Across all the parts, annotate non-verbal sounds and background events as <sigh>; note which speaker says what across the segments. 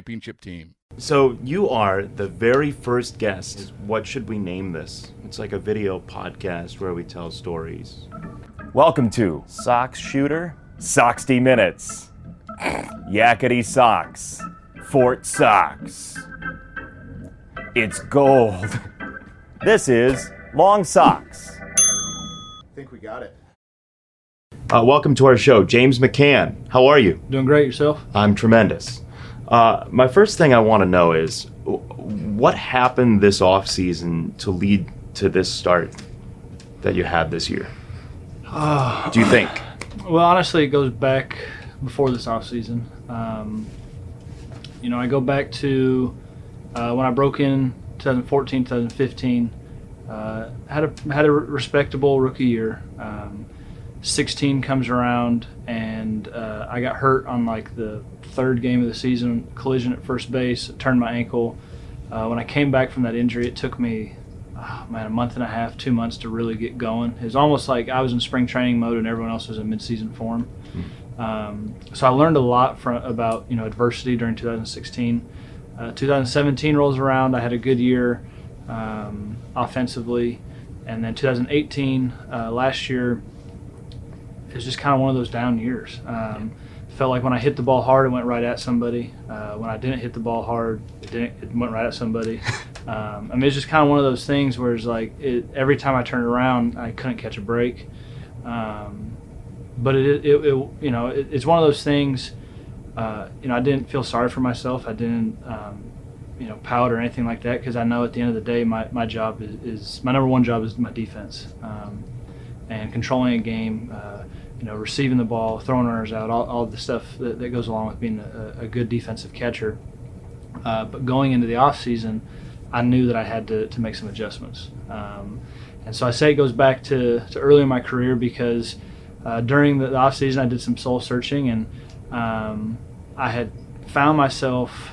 Speaker 1: championship team.
Speaker 2: So you are the very first guest. What should we name this? It's like a video podcast where we tell stories.
Speaker 3: Welcome to Sox Shooter, Soxty Minutes, Yakety Socks, Fort Sox. It's gold. <laughs> This is Long Socks.
Speaker 2: I think we got it. Uh, welcome to our show, James McCann. How are you?
Speaker 4: Doing great yourself?
Speaker 2: I'm tremendous. Uh, my first thing I want to know is what happened this off season to lead to this start that you had this year?
Speaker 4: Uh,
Speaker 2: Do you think?
Speaker 4: Well, honestly, it goes back before this off season. Um, you know, I go back to uh, when I broke in 2014, 2015. Uh, had a had a respectable rookie year. Um, 16 comes around and uh, I got hurt on like the third game of the season, collision at first base, turned my ankle. Uh, when I came back from that injury, it took me, oh, man, a month and a half, two months to really get going. It was almost like I was in spring training mode and everyone else was in midseason form. Um, so I learned a lot from about you know adversity during 2016. Uh, 2017 rolls around, I had a good year um, offensively, and then 2018 uh, last year it was just kind of one of those down years. Um, felt like when I hit the ball hard, it went right at somebody. Uh, when I didn't hit the ball hard, it didn't. It went right at somebody. <laughs> Um, I mean, it's just kind of one of those things where it's like it, every time I turned around, I couldn't catch a break. Um, but it, it, it, you know, it, it's one of those things. Uh, you know, I didn't feel sorry for myself. I didn't, um, you know, pout or anything like that because I know at the end of the day, my, my job is, is my number one job is my defense um, and controlling a game. Uh, you know, receiving the ball, throwing runners out, all, all the stuff that, that goes along with being a, a good defensive catcher. Uh, but going into the off season, I knew that I had to, to make some adjustments. Um, and so I say it goes back to, to early in my career because uh, during the off season I did some soul searching and um, I had found myself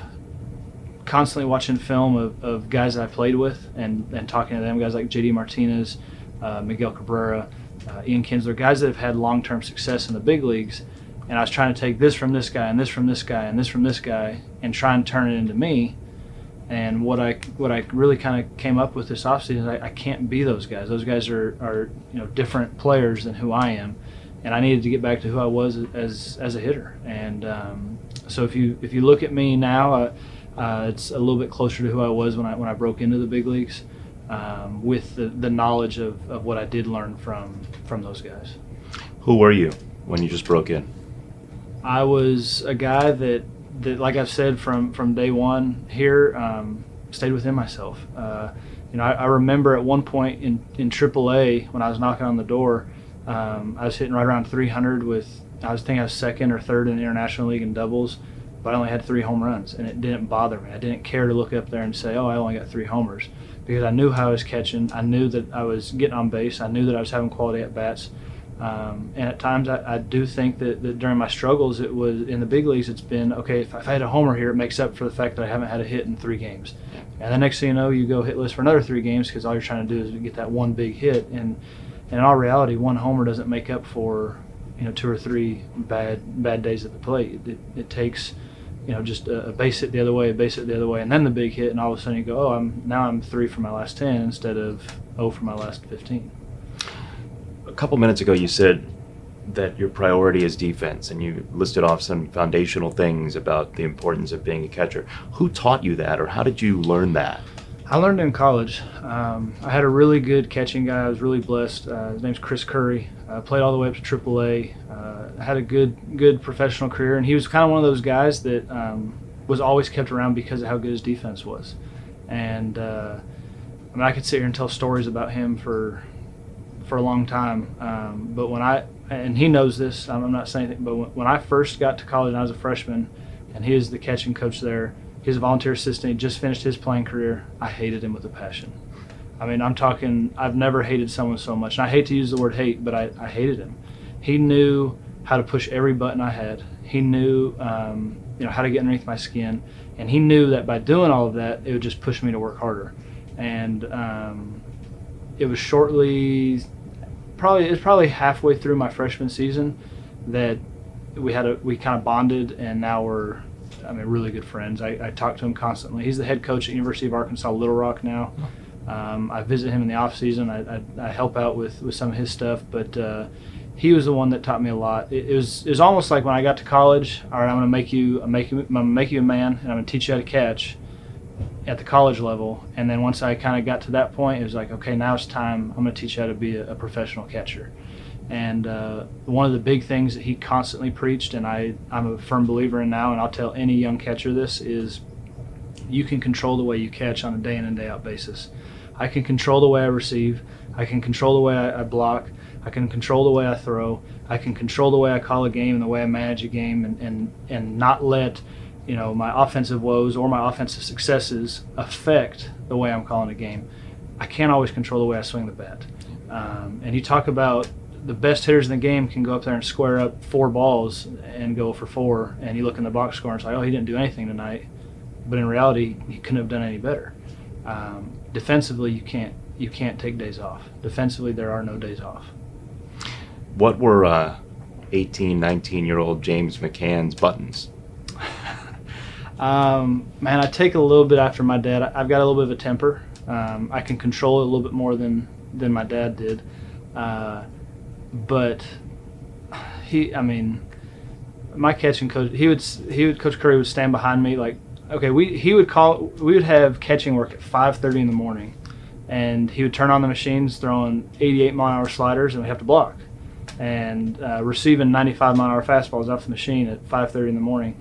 Speaker 4: constantly watching film of, of guys that I played with and, and talking to them, guys like JD Martinez, uh, Miguel Cabrera, uh, Ian Kinsler, guys that have had long term success in the big leagues. And I was trying to take this from this guy and this from this guy and this from this guy and try and turn it into me. And what I what I really kind of came up with this offseason is I, I can't be those guys. Those guys are, are you know different players than who I am, and I needed to get back to who I was as as a hitter. And um, so if you if you look at me now, uh, uh, it's a little bit closer to who I was when I when I broke into the big leagues um, with the, the knowledge of, of what I did learn from from those guys.
Speaker 2: Who were you when you just broke in?
Speaker 4: I was a guy that, that like I've said from, from day one here, um, stayed within myself. Uh, you know, I, I, remember at one point in, in AAA when I was knocking on the door, um, I was hitting right around 300 with, I was thinking I was second or third in the International League in doubles, but I only had three home runs, and it didn't bother me. I didn't care to look up there and say, oh, I only got three homers because I knew how I was catching. I knew that I was getting on base. I knew that I was having quality at bats. Um, and at times, I, I do think that, that, during my struggles, it was in the big leagues. It's been okay. If, if, I had a homer here, it makes up for the fact that I haven't had a hit in three games. And the next thing you know, you go hitless for another three games because all you're trying to do is get that one big hit. And, and in all reality, one homer doesn't make up for you know two or three bad bad days at the plate. It, it takes you know just a, a, base hit the other way, a base hit the other way, and then the big hit, and all of a sudden you go, oh, I'm now I'm three for my last ten instead of oh for my last fifteen
Speaker 2: a couple minutes ago you said that your priority is defense, and you listed off some foundational things about the importance of being a catcher. Who taught you that, or how did you learn that?
Speaker 4: I learned in college. Um, I had a really good catching guy. I was really blessed. Uh, his name's Chris Curry. Uh, played all the way up to AAA. Uh, had a good good professional career, and he was kind of one of those guys that um, was always kept around because of how good his defense was. And uh, I mean, I could sit here and tell stories about him for for a long time. Um, but when I and he knows this, I'm not saying anything, but when, when I first got to college and I was a freshman, and he was the catching coach there He's a volunteer assistant. He just finished his playing career. I hated him with a passion. I mean, I'm talking, I've never hated someone so much. And I hate to use the word hate, but I, I hated him. He knew how to push every button I had. He knew, um, you know, how to get underneath my skin. And he knew that by doing all of that, it would just push me to work harder. And um, it was shortly, probably, it's probably halfway through my freshman season that we had a, we kind of bonded and now we're, I mean, really good friends. I, I talk to him constantly. He's the head coach at University of Arkansas Little Rock now. Um, I visit him in the off season. I, I, I, help out with, with some of his stuff, but uh, he was the one that taught me a lot. It, it, was it was almost like when I got to college. All right, I'm to make you I'm make you I'm gonna make you a man, and I'm to teach you how to catch at the college level. And then once I kind of got to that point, it was like, okay, now it's time. I'm to teach you how to be a, a professional catcher. And uh, one of the big things that he constantly preached, and I, I'm a firm believer in now, and I'll tell any young catcher this, is you can control the way you catch on a day in and day out basis. I can control the way I receive. I can control the way I, I block. I can control the way I throw. I can control the way I call a game and the way I manage a game, and, and, and not let you know my offensive woes or my offensive successes affect the way I'm calling a game. I can't always control the way I swing the bat. Um, and you talk about the best hitters in the game can go up there and square up four balls and go for four, and you look in the box score and it's like, oh, he didn't do anything tonight. But in reality, he couldn't have done any better. Um, defensively, you can't you can't take days off. Defensively, there are no days off.
Speaker 2: What were uh, 18, 19 year old James McCann's buttons? <laughs>
Speaker 4: um, man, I take a little bit after my dad. I've got a little bit of a temper. Um, I can control it a little bit more than than my dad did. Uh, but he, I mean, my catching coach, he would he would Coach Curry would stand behind me like, okay, we he would call we would have catching work at 5:30 in the morning, and he would turn on the machines throwing 88 mile an hour sliders, and we have to block, and uh, receiving 95 mile an hour fastballs off the machine at 5:30 in the morning.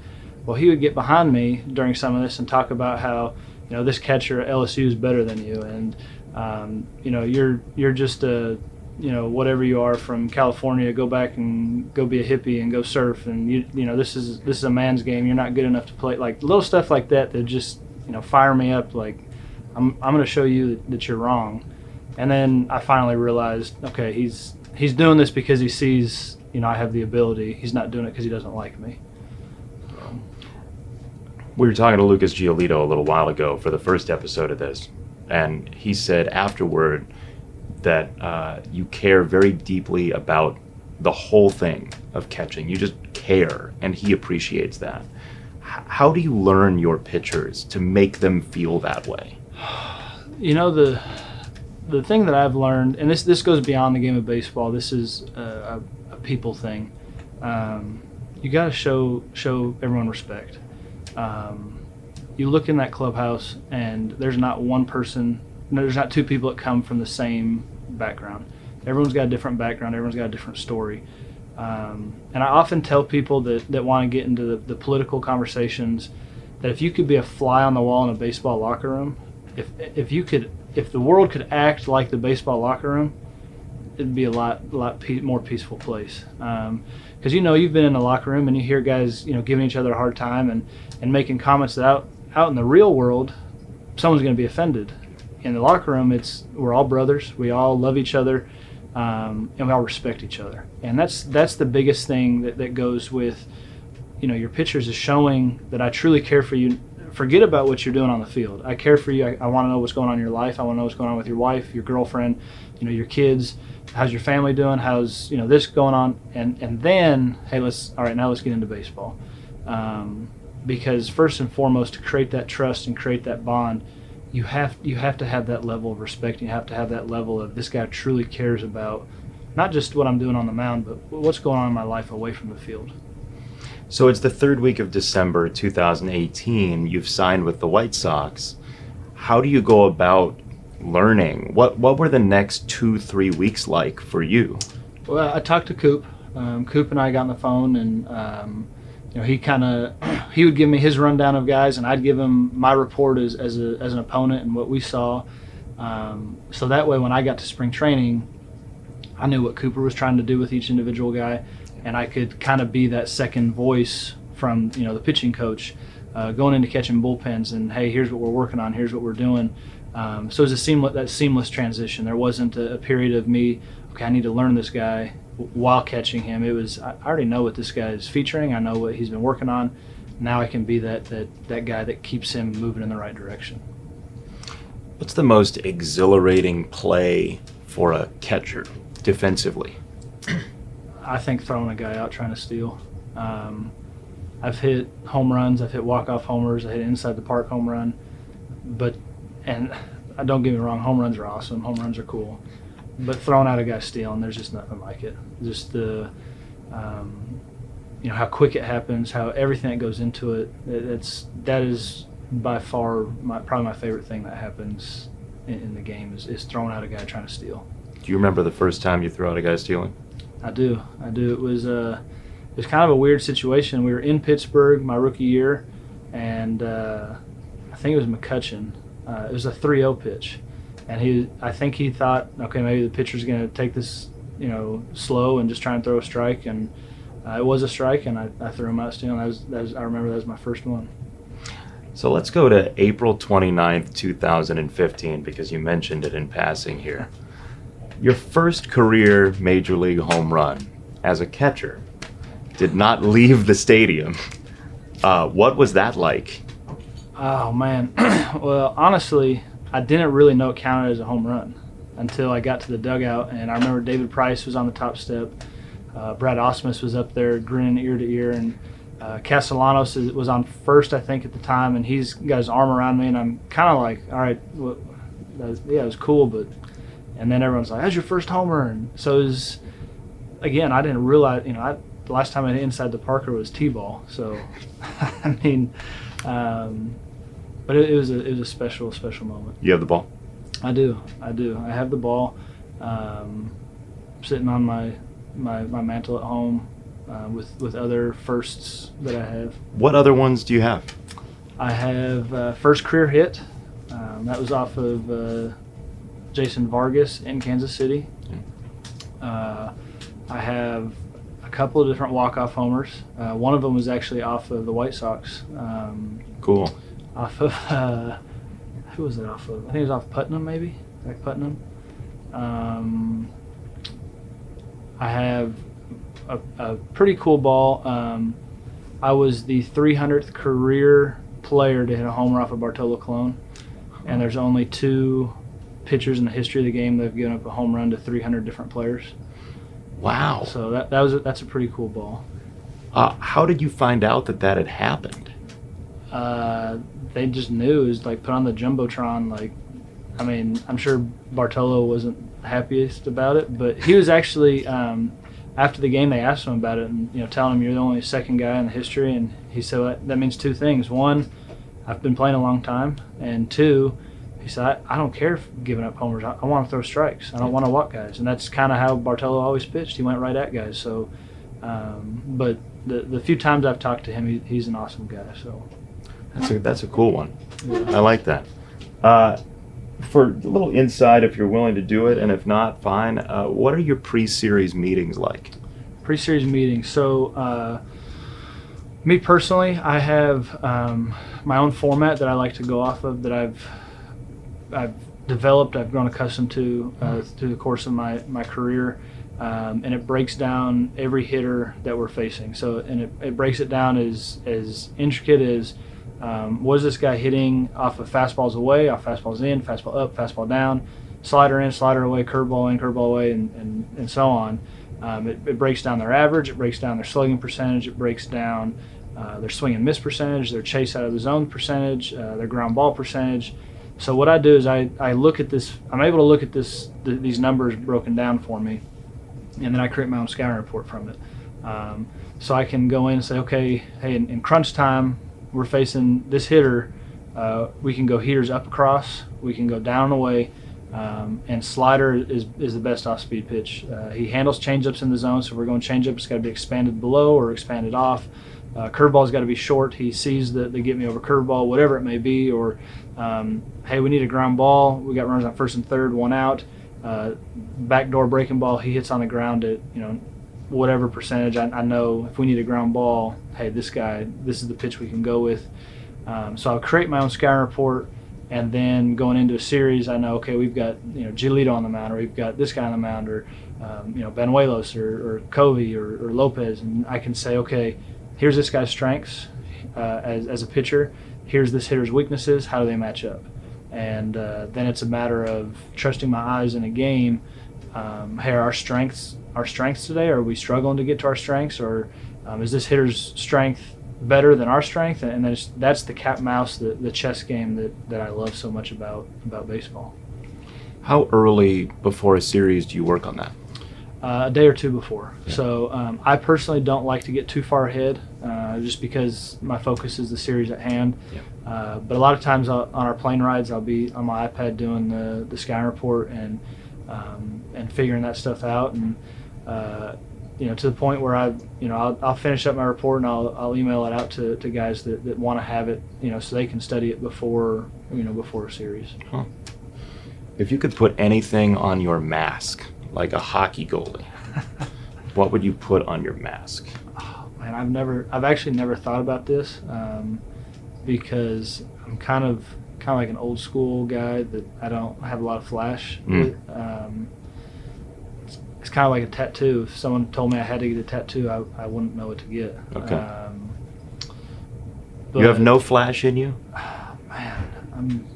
Speaker 4: Well, he would get behind me during some of this and talk about how you know this catcher at LSU is better than you, and um, you know you're you're just a you know whatever you are from California, go back and go be a hippie and go surf, and you you know this is this is a man's game. You're not good enough to play like little stuff like that that just you know fire me up. Like I'm I'm going to show you that, that you're wrong. And then I finally realized, okay, he's he's doing this because he sees you know I have the ability. He's not doing it because he doesn't like me.
Speaker 2: We were talking to Lucas Giolito a little while ago for the first episode of this, and he said afterward that uh, you care very deeply about the whole thing of catching. You just care, and he appreciates that. H- how do you learn your pitchers to make them feel that way? <sighs>
Speaker 4: You know the the thing that I've learned, and this this goes beyond the game of baseball. This is a, a, a people thing. Um, you got to show show everyone respect. Um, you look in that clubhouse, and there's not one person. There's not two people that come from the same background. Everyone's got a different background. Everyone's got a different story. Um, and I often tell people that, that want to get into the, the, political conversations that if you could be a fly on the wall in a baseball locker room, if if you could, if the world could act like the baseball locker room, it'd be a lot lot pe- more peaceful place. Because um, you know you've been in the locker room and you hear guys you know giving each other a hard time and and making comments that out out in the real world, someone's going to be offended in the locker room, it's we're all brothers. We all love each other, um, and we all respect each other. And that's that's the biggest thing that, that goes with, you know, your pitchers is showing that I truly care for you. Forget about what you're doing on the field. I care for you. I, I want to know what's going on in your life. I want to know what's going on with your wife, your girlfriend, you know, your kids. How's your family doing? How's you know this going on? And and then hey, let's all right now let's get into baseball. Um, because first and foremost, to create that trust and create that bond, you have you have to have that level of respect. You have to have that level of this guy truly cares about not just what I'm doing on the mound, but what's going on in my life away from the field.
Speaker 2: So it's the third week of December 2018. You've signed with the White Sox. How do you go about learning? What What were the next two, three weeks like for you?
Speaker 4: Well, I talked to Coop. Um, Coop and I got on the phone, and um, know, he kind of <clears throat> he would give me his rundown of guys, and I'd give him my report as as, a, as an opponent and what we saw. Um, so that way, when I got to spring training, I knew what Cooper was trying to do with each individual guy, and I could kind of be that second voice from you know the pitching coach, uh, going into catching bullpens, and hey, here's what we're working on, here's what we're doing. Um, so it was a seamless that seamless transition. There wasn't a, a, period of me, okay, I need to learn this guy while catching him. It was I already know what this guy is featuring. I know what he's been working on. Now I can be that that that guy that keeps him moving in the right direction.
Speaker 2: What's the most exhilarating play for a catcher defensively? <clears throat>
Speaker 4: I think throwing a guy out trying to steal. Um, I've hit home runs. I've hit walk-off homers. I hit inside the park home run. But, and don't get me wrong, home runs are awesome. Home runs are cool. But throwing out a guy stealing, there's just nothing like it. Just the, um, you know, how quick it happens, how everything that goes into it. it it's that is by far my, probably my favorite thing that happens in, in the game is, is throwing out a guy trying to steal.
Speaker 2: Do you remember the first time you threw out a guy stealing?
Speaker 4: I do. I do. It was uh, it was kind of a weird situation. We were in Pittsburgh my rookie year, and uh, I think it was McCutchen. Uh, it was a 3-0 pitch, and he I think he thought, okay, maybe the pitcher's going to take this, you know, slow and just try and throw a strike, and uh, it was a strike, and I, I threw him out stealing. That was, that was I remember that was my first one.
Speaker 2: So let's go to April 29th, 2015, because you mentioned it in passing here. Your first career major league home run as a catcher did not leave the stadium. Uh, what was that like?
Speaker 4: Oh, man. <clears throat> well, honestly, I didn't really know it counted as a home run until I got to the dugout. And I remember David Price was on the top step. Uh, Brad Ausmus was up there grinning ear to ear. And uh, Castellanos was on first, I think, at the time, and he's got his arm around me, and I'm kind of like, all right, well, was, yeah, it was cool, but, and then everyone's like, "How's your first homer?" And so it was, again, I didn't realize, you know, I, the last time I hit inside the Parker was T-ball, so, <laughs> I mean, um, but it, it, was a it was a special special moment.
Speaker 2: You have the ball.
Speaker 4: I do, I do. I have the ball, um, sitting on my my my mantle at home uh, with with other firsts that I have.
Speaker 2: What other ones do you have?
Speaker 4: I have uh, first career hit. Um, that was off of uh, Jason Vargas in Kansas City. Uh, I have a couple of different walk-off homers. Uh, one of them was actually off of the White Sox. Um,
Speaker 2: cool.
Speaker 4: Off of uh, who was it off of? I think it was off Putnam, maybe. Like Putnam. Um, I have a, a pretty cool ball. Um, I was the 300th career player to hit a homer off of Bartolo Colon, and there's only two pitchers in the history of the game that have given up a home run to 300 different players.
Speaker 2: Wow!
Speaker 4: So that that was a, that's a pretty cool ball.
Speaker 2: Uh, how did you find out that that had happened?
Speaker 4: Uh, they just knew. Was like put on the jumbotron. Like, I mean, I'm sure Bartolo wasn't happiest about it, but he was actually um, after the game, they asked him about it, and you know, telling him you're the only second guy in the history, and he said well, that means two things: one, I've been playing a long time, and two, he said I, I don't care giving up homers. I, I want to throw strikes. I don't want to walk guys, and that's kind of how Bartolo always pitched. He went right at guys. So, um, but the the few times I've talked to him, he, he's an awesome guy. So,
Speaker 2: that's a that's a cool one. I like that. Uh, for a little insight, if you're willing to do it, and if not, fine. Uh, what are your pre-series meetings like?
Speaker 4: Pre-series meetings. So, uh, me personally, I have um, my own format that I like to go off of that I've I've developed. I've grown accustomed to uh, through the course of my my career. Um, and it breaks down every hitter that we're facing. So, and it, it breaks it down as as intricate as um, was this guy hitting off of fastballs away, off fastballs in, fastball up, fastball down, slider in, slider away, curveball in, curveball away, and, and, and so on. Um, it, it, breaks down their average, it breaks down their slugging percentage, it breaks down uh, their swing and miss percentage, their chase out of the zone percentage, uh, their ground ball percentage. So what I do is I, I look at this, I'm able to look at this th- these numbers broken down for me, and then I create my own scouting report from it. Um, so I can go in and say, okay, hey, in, in crunch time, we're facing this hitter. Uh, we can go heaters up across, we can go down away, um, and slider is, is the best off speed pitch. Uh, he handles changeups in the zone, so if we're going changeup. It's got to be expanded below or expanded off. Uh, curveball's got to be short. He sees the, the get me over curveball, whatever it may be, or um, hey, we need a ground ball. We got runners on first and third, one out. Uh, backdoor breaking ball, he hits on the ground at you know whatever percentage. I, I, know if we need a ground ball, hey, this guy, this is the pitch we can go with. Um, so I'll create my own scouting report, and then going into a series, I know okay, we've got you know Giolito on the mound, or we've got this guy on the mound, or um, you know Banuelos or, or Covey, or, or Lopez, and I can say okay here's this guy's strengths uh, as, as a pitcher. Here's this hitter's weaknesses. How do they match up? And uh, then it's a matter of trusting my eyes in a game. Um, hey, are our strengths our strengths today? Are we struggling to get to our strengths, or um, is this hitter's strength better than our strength? And then that's the cat mouse, the, the chess game that, that I love so much about about baseball.
Speaker 2: How early before a series do you work on that?
Speaker 4: uh, a day or two before. Yeah. So um, I personally don't like to get too far ahead, uh, just because my focus is the series at hand. Yeah. Uh, but a lot of times I'll, on our plane rides, I'll be on my iPad doing the the sky report and um, and figuring that stuff out, and uh, you know to the point where I you know I'll, I'll, finish up my report and I'll, I'll email it out to, to guys that, that want to have it, you know, so they can study it before you know before a series. Huh.
Speaker 2: If you could put anything on your mask like a hockey goalie, <laughs> what would you put on your mask?
Speaker 4: Oh, man, I've never, I've actually never thought about this um, because I'm kind of, kind of like an old school guy that I don't have a lot of flash. Mm. Um, it's, it's, kind of like a tattoo. If someone told me I had to get a tattoo, I, I wouldn't know what to get.
Speaker 2: Okay. Um, you have no flash in you? <sighs>
Speaker 4: Man, I'm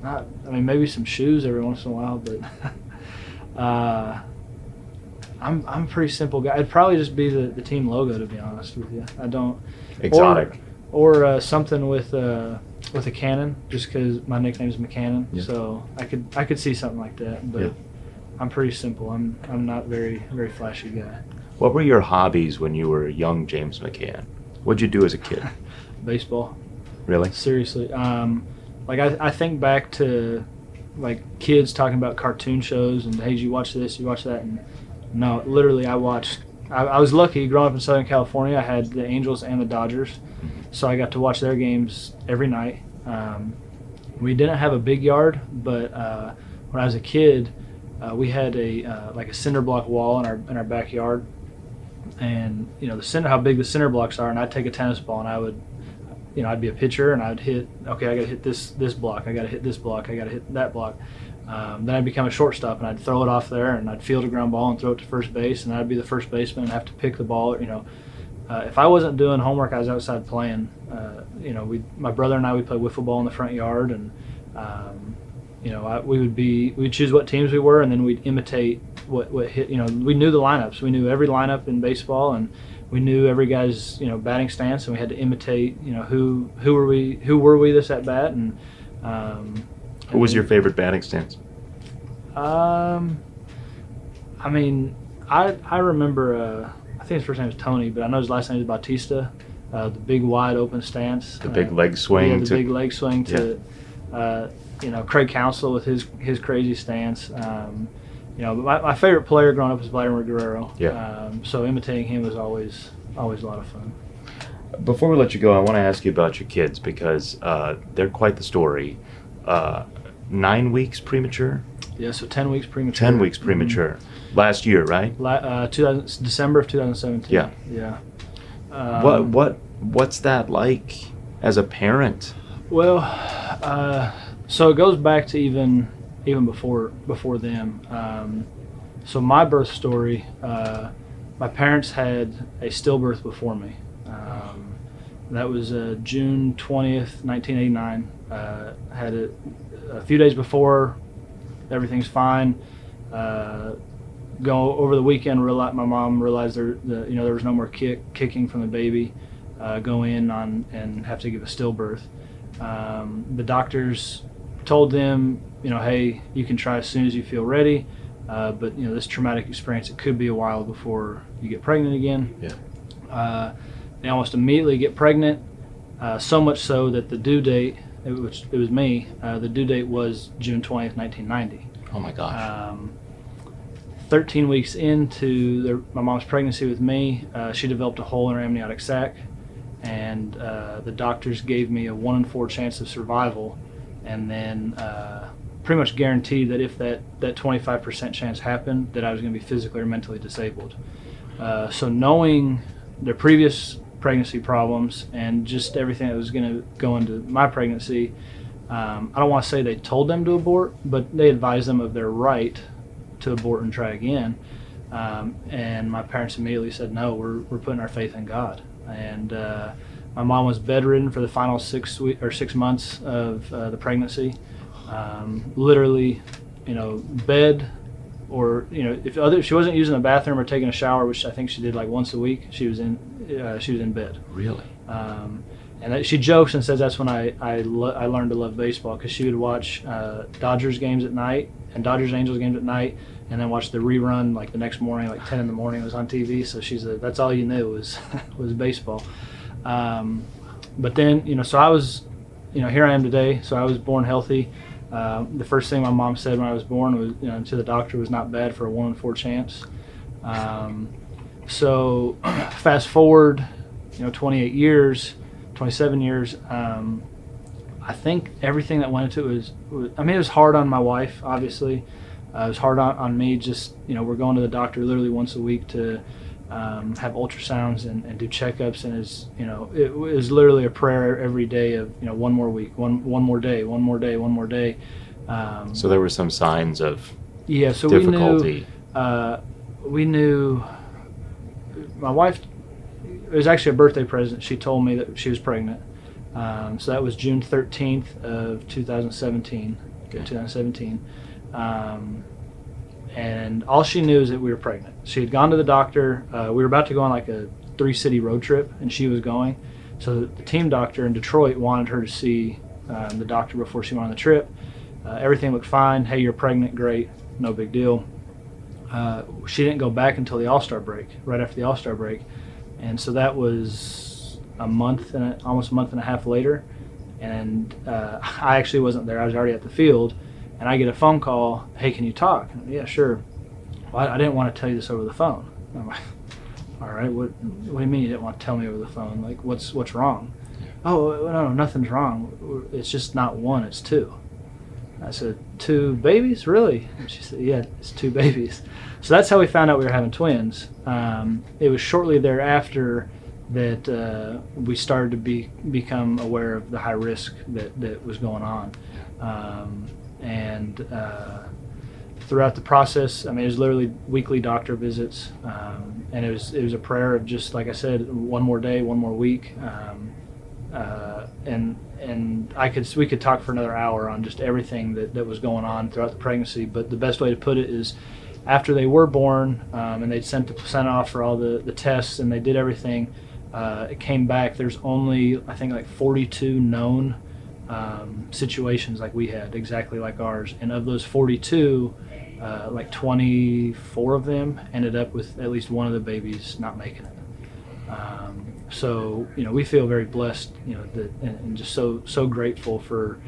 Speaker 4: not. I mean, maybe some shoes every once in a while, but <laughs> Uh, I'm I'm a pretty simple guy. It'd probably just be the, the team logo to be honest with you. I don't
Speaker 2: exotic
Speaker 4: or, or uh, something with uh, with a cannon, just because my nickname is McCannon. Yeah. So I could I could see something like that, but yeah. I'm pretty simple. I'm I'm not very very flashy guy.
Speaker 2: What were your hobbies when you were young James McCann? What'd you do as a kid? <laughs>
Speaker 4: Baseball.
Speaker 2: Really?
Speaker 4: Seriously. Um, like I, I think back to like kids talking about cartoon shows and hey, you watch this, you watch that, and no, literally, I watched. I, I, was lucky growing up in Southern California. I had the Angels and the Dodgers, so I got to watch their games every night. Um, we didn't have a big yard, but uh, when I was a kid, uh, we had a uh, like a cinder block wall in our in our backyard, and you know the center how big the cinder blocks are, and I'd take a tennis ball and I would you know, I'd be a pitcher and I'd hit, okay, I got to hit this this block, I got to hit this block, I got to hit that block. Um, then I'd become a shortstop and I'd throw it off there and I'd field a ground ball and throw it to first base and I'd be the first baseman and have to pick the ball. You know, uh, if I wasn't doing homework, I was outside playing. Uh, you know, we, my brother and I, we play wiffle ball in the front yard and, um, you know, I, we would be, we'd choose what teams we were and then we'd imitate what, what hit, you know, we knew the lineups. We knew every lineup in baseball and, we knew every guy's you know batting stance, and we had to imitate you know who who were we who were we this at bat and. Um,
Speaker 2: Who was your favorite batting stance?
Speaker 4: Um, I mean, I I remember. Uh, I think his first name was Tony, but I know his last name is Bautista. Uh, the big wide open stance.
Speaker 2: The big uh, leg swing.
Speaker 4: Yeah, the to, big leg swing to, yeah. uh, you know, Craig Counsell with his his crazy stance. Um, you know, my, my favorite player growing up was Vladimir Guerrero.
Speaker 2: Yeah.
Speaker 4: Um, so imitating him was always always a lot of fun.
Speaker 2: Before we let you go, I want to ask you about your kids because uh, they're quite the story. Uh, nine weeks premature.
Speaker 4: Yeah, so ten weeks premature.
Speaker 2: Ten weeks premature. Mm-hmm. Last year, right?
Speaker 4: La- uh, 2000, December of 2017.
Speaker 2: Yeah.
Speaker 4: Yeah.
Speaker 2: Um, what what what's that like as a parent?
Speaker 4: Well, uh, so it goes back to even even before before them. Um, so my birth story, uh, my parents had a stillbirth before me. Um, that was uh, June twentieth, nineteen eighty nine. Uh, had it a few days before. Everything's fine. Uh, go over the weekend. Realize, my mom realized there, the, you know, there was no more kick, kicking from the baby. Uh, go in on and have to give a stillbirth. Um, the doctors told them, you know, hey, you can try as soon as you feel ready. Uh, but you know, this traumatic experience, it could be a while before you get pregnant again.
Speaker 2: Yeah.
Speaker 4: Uh, they almost immediately get pregnant, uh, so much so that the due date, it, which it was me, uh, the due date was June twentieth, nineteen ninety.
Speaker 2: Oh my gosh.
Speaker 4: Um, 13 weeks into their, my mom's pregnancy with me, uh, she developed a hole in her amniotic sac, and uh, the doctors gave me a one in four chance of survival, and then uh, pretty much guaranteed that if that that 25% chance happened, that I was going to be physically or mentally disabled. Uh, so knowing their previous pregnancy problems and just everything that was going to go into my pregnancy, um, I don't want to say they told them to abort, but they advised them of their right to abort and try again. Um, and my parents immediately said, no, we're, we're putting our faith in God. And uh, my mom was bedridden for the final six week, or six months of uh, the pregnancy. Um, literally, you know, bed or you know, if other she wasn't using the bathroom or taking a shower, which I think she did like once a week, she was in uh, she was in bed.
Speaker 2: really?
Speaker 4: Um, and she jokes and says that's when I I, lo- I learned to love baseball because she would watch uh, Dodgers games at night and Dodgers Angels games at night, and then watch the rerun like the next morning, like ten in the morning. It was on TV, so she's a, that's all you knew was <laughs> was baseball. Um, but then you know, so I was, you know, here I am today. So I was born healthy. Uh, the first thing my mom said when I was born was, you know, to the doctor was not bad for a one in four chance. Um, so <clears throat> fast forward, you know, 28 years, 27 years. Um, I think everything that went into it was, was, I mean, it was hard on my wife, obviously. Uh, it was hard on, on me. Just, you know, we're going to the doctor literally once a week to um, have ultrasounds and, and do checkups. And is you know, it was literally a prayer every day of, you know, one more week, one, one more day, one more day, one more day. Um,
Speaker 2: So there were some signs of
Speaker 4: yeah, so we knew, uh, we knew my wife it was actually a birthday present she told me that she was pregnant um, so that was june 13th of 2017
Speaker 2: Okay.
Speaker 4: 2017 um, and all she knew is that we were pregnant. She had gone to the doctor uh, we were about to go on like a three city road trip and she was going. So the team doctor in detroit wanted her to see um, the doctor before she went on the trip. Uh, everything looked fine. Hey you're pregnant. Great. No big deal. Uh, she didn't go back until the All Star break, right after the All Star break, and so that was a month and a, almost a month and a half later. And uh, <laughs> I actually wasn't there; I was already at the field, and I get a phone call. Hey, can you talk? yeah, sure. Well, I, I didn't want to tell you this over the phone. I'm like, <laughs> all right. What What do you mean you didn't want to tell me over the phone? Like, what's what's wrong? Oh no, no, nothing's wrong. It's just not one; it's two. I said, two babies, really? And she said, yeah, it's two <laughs> babies. So that's how we found out we were having twins. Um, it was shortly thereafter that uh, we started to be become aware of the high risk that, that was going on. Um, and uh, throughout the process, I mean, it was literally weekly doctor visits, um, and it was it was a prayer of just like I said, one more day, one more week, um, uh, and and I could we could talk for another hour on just everything that, that was going on throughout the pregnancy. But the best way to put it is, after they were born, um, and they'd sent the placenta off for all the the tests, and they did everything. Uh, it came back. There's only I think like 42 known um, situations like we had, exactly like ours, and of those 42. Uh, like 24 of them ended up with at least one of the babies not making it. Um, so you know we feel very blessed, you know, that, and, and just so so grateful for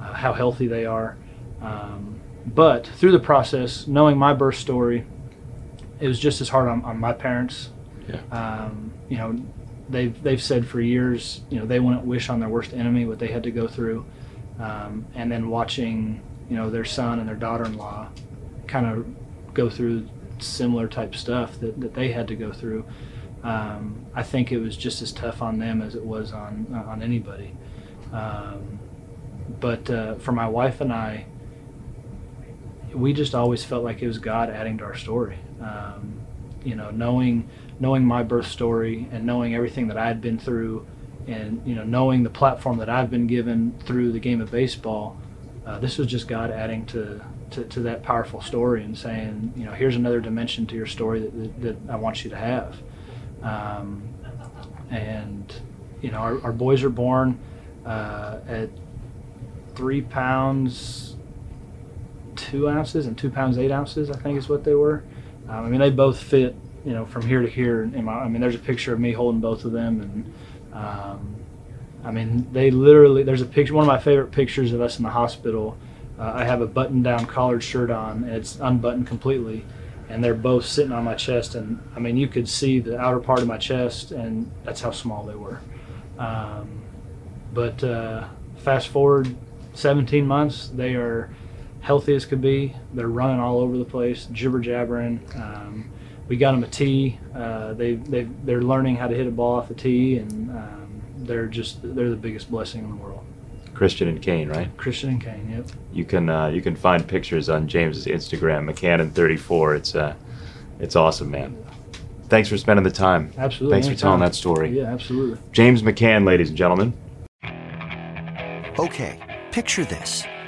Speaker 4: uh, how healthy they are. Um, but through the process, knowing my birth story, it was just as hard on, on my parents.
Speaker 2: Yeah.
Speaker 4: Um, you know, they've they've said for years, you know, they wouldn't wish on their worst enemy what they had to go through, um, and then watching, you know, their son and their daughter-in-law kind of go through similar type stuff that, that they had to go through. Um, I think it was just as tough on them as it was on on anybody. Um, but uh, for my wife and I, we just always felt like it was God adding to our story. Um, you know, knowing knowing my birth story and knowing everything that I had been through, and you know, knowing the platform that I've been given through the game of baseball, uh, this was just God adding to, to, to that powerful story and saying, you know, here's another dimension to your story that, that, that I want you to have. Um, and you know, our, our boys are born uh, at three pounds two ounces and two pounds eight ounces. I think is what they were. Um, I mean, they both fit. You know, from here to here. My, I mean, there's a picture of me holding both of them, and um, I mean, they literally. There's a picture. One of my favorite pictures of us in the hospital. Uh, I have a button-down collared shirt on, and it's unbuttoned completely, and they're both sitting on my chest. And I mean, you could see the outer part of my chest, and that's how small they were. Um, but uh, fast forward 17 months, they are healthy as could be. They're running all over the place, jibber jabbering. Um, we got them a tee. Uh, they they they're learning how to hit a ball off the tee, and um, they're just they're the biggest blessing in the world.
Speaker 2: Christian and Kane, right?
Speaker 4: Christian and Kane, yep.
Speaker 2: You can uh, you can find pictures on James's Instagram, McCannon34. It's uh, it's awesome, man. Thanks for spending the time.
Speaker 4: Absolutely.
Speaker 2: Thanks for telling that story.
Speaker 4: Yeah, absolutely.
Speaker 2: James McCann, ladies and gentlemen.
Speaker 5: Okay, picture this.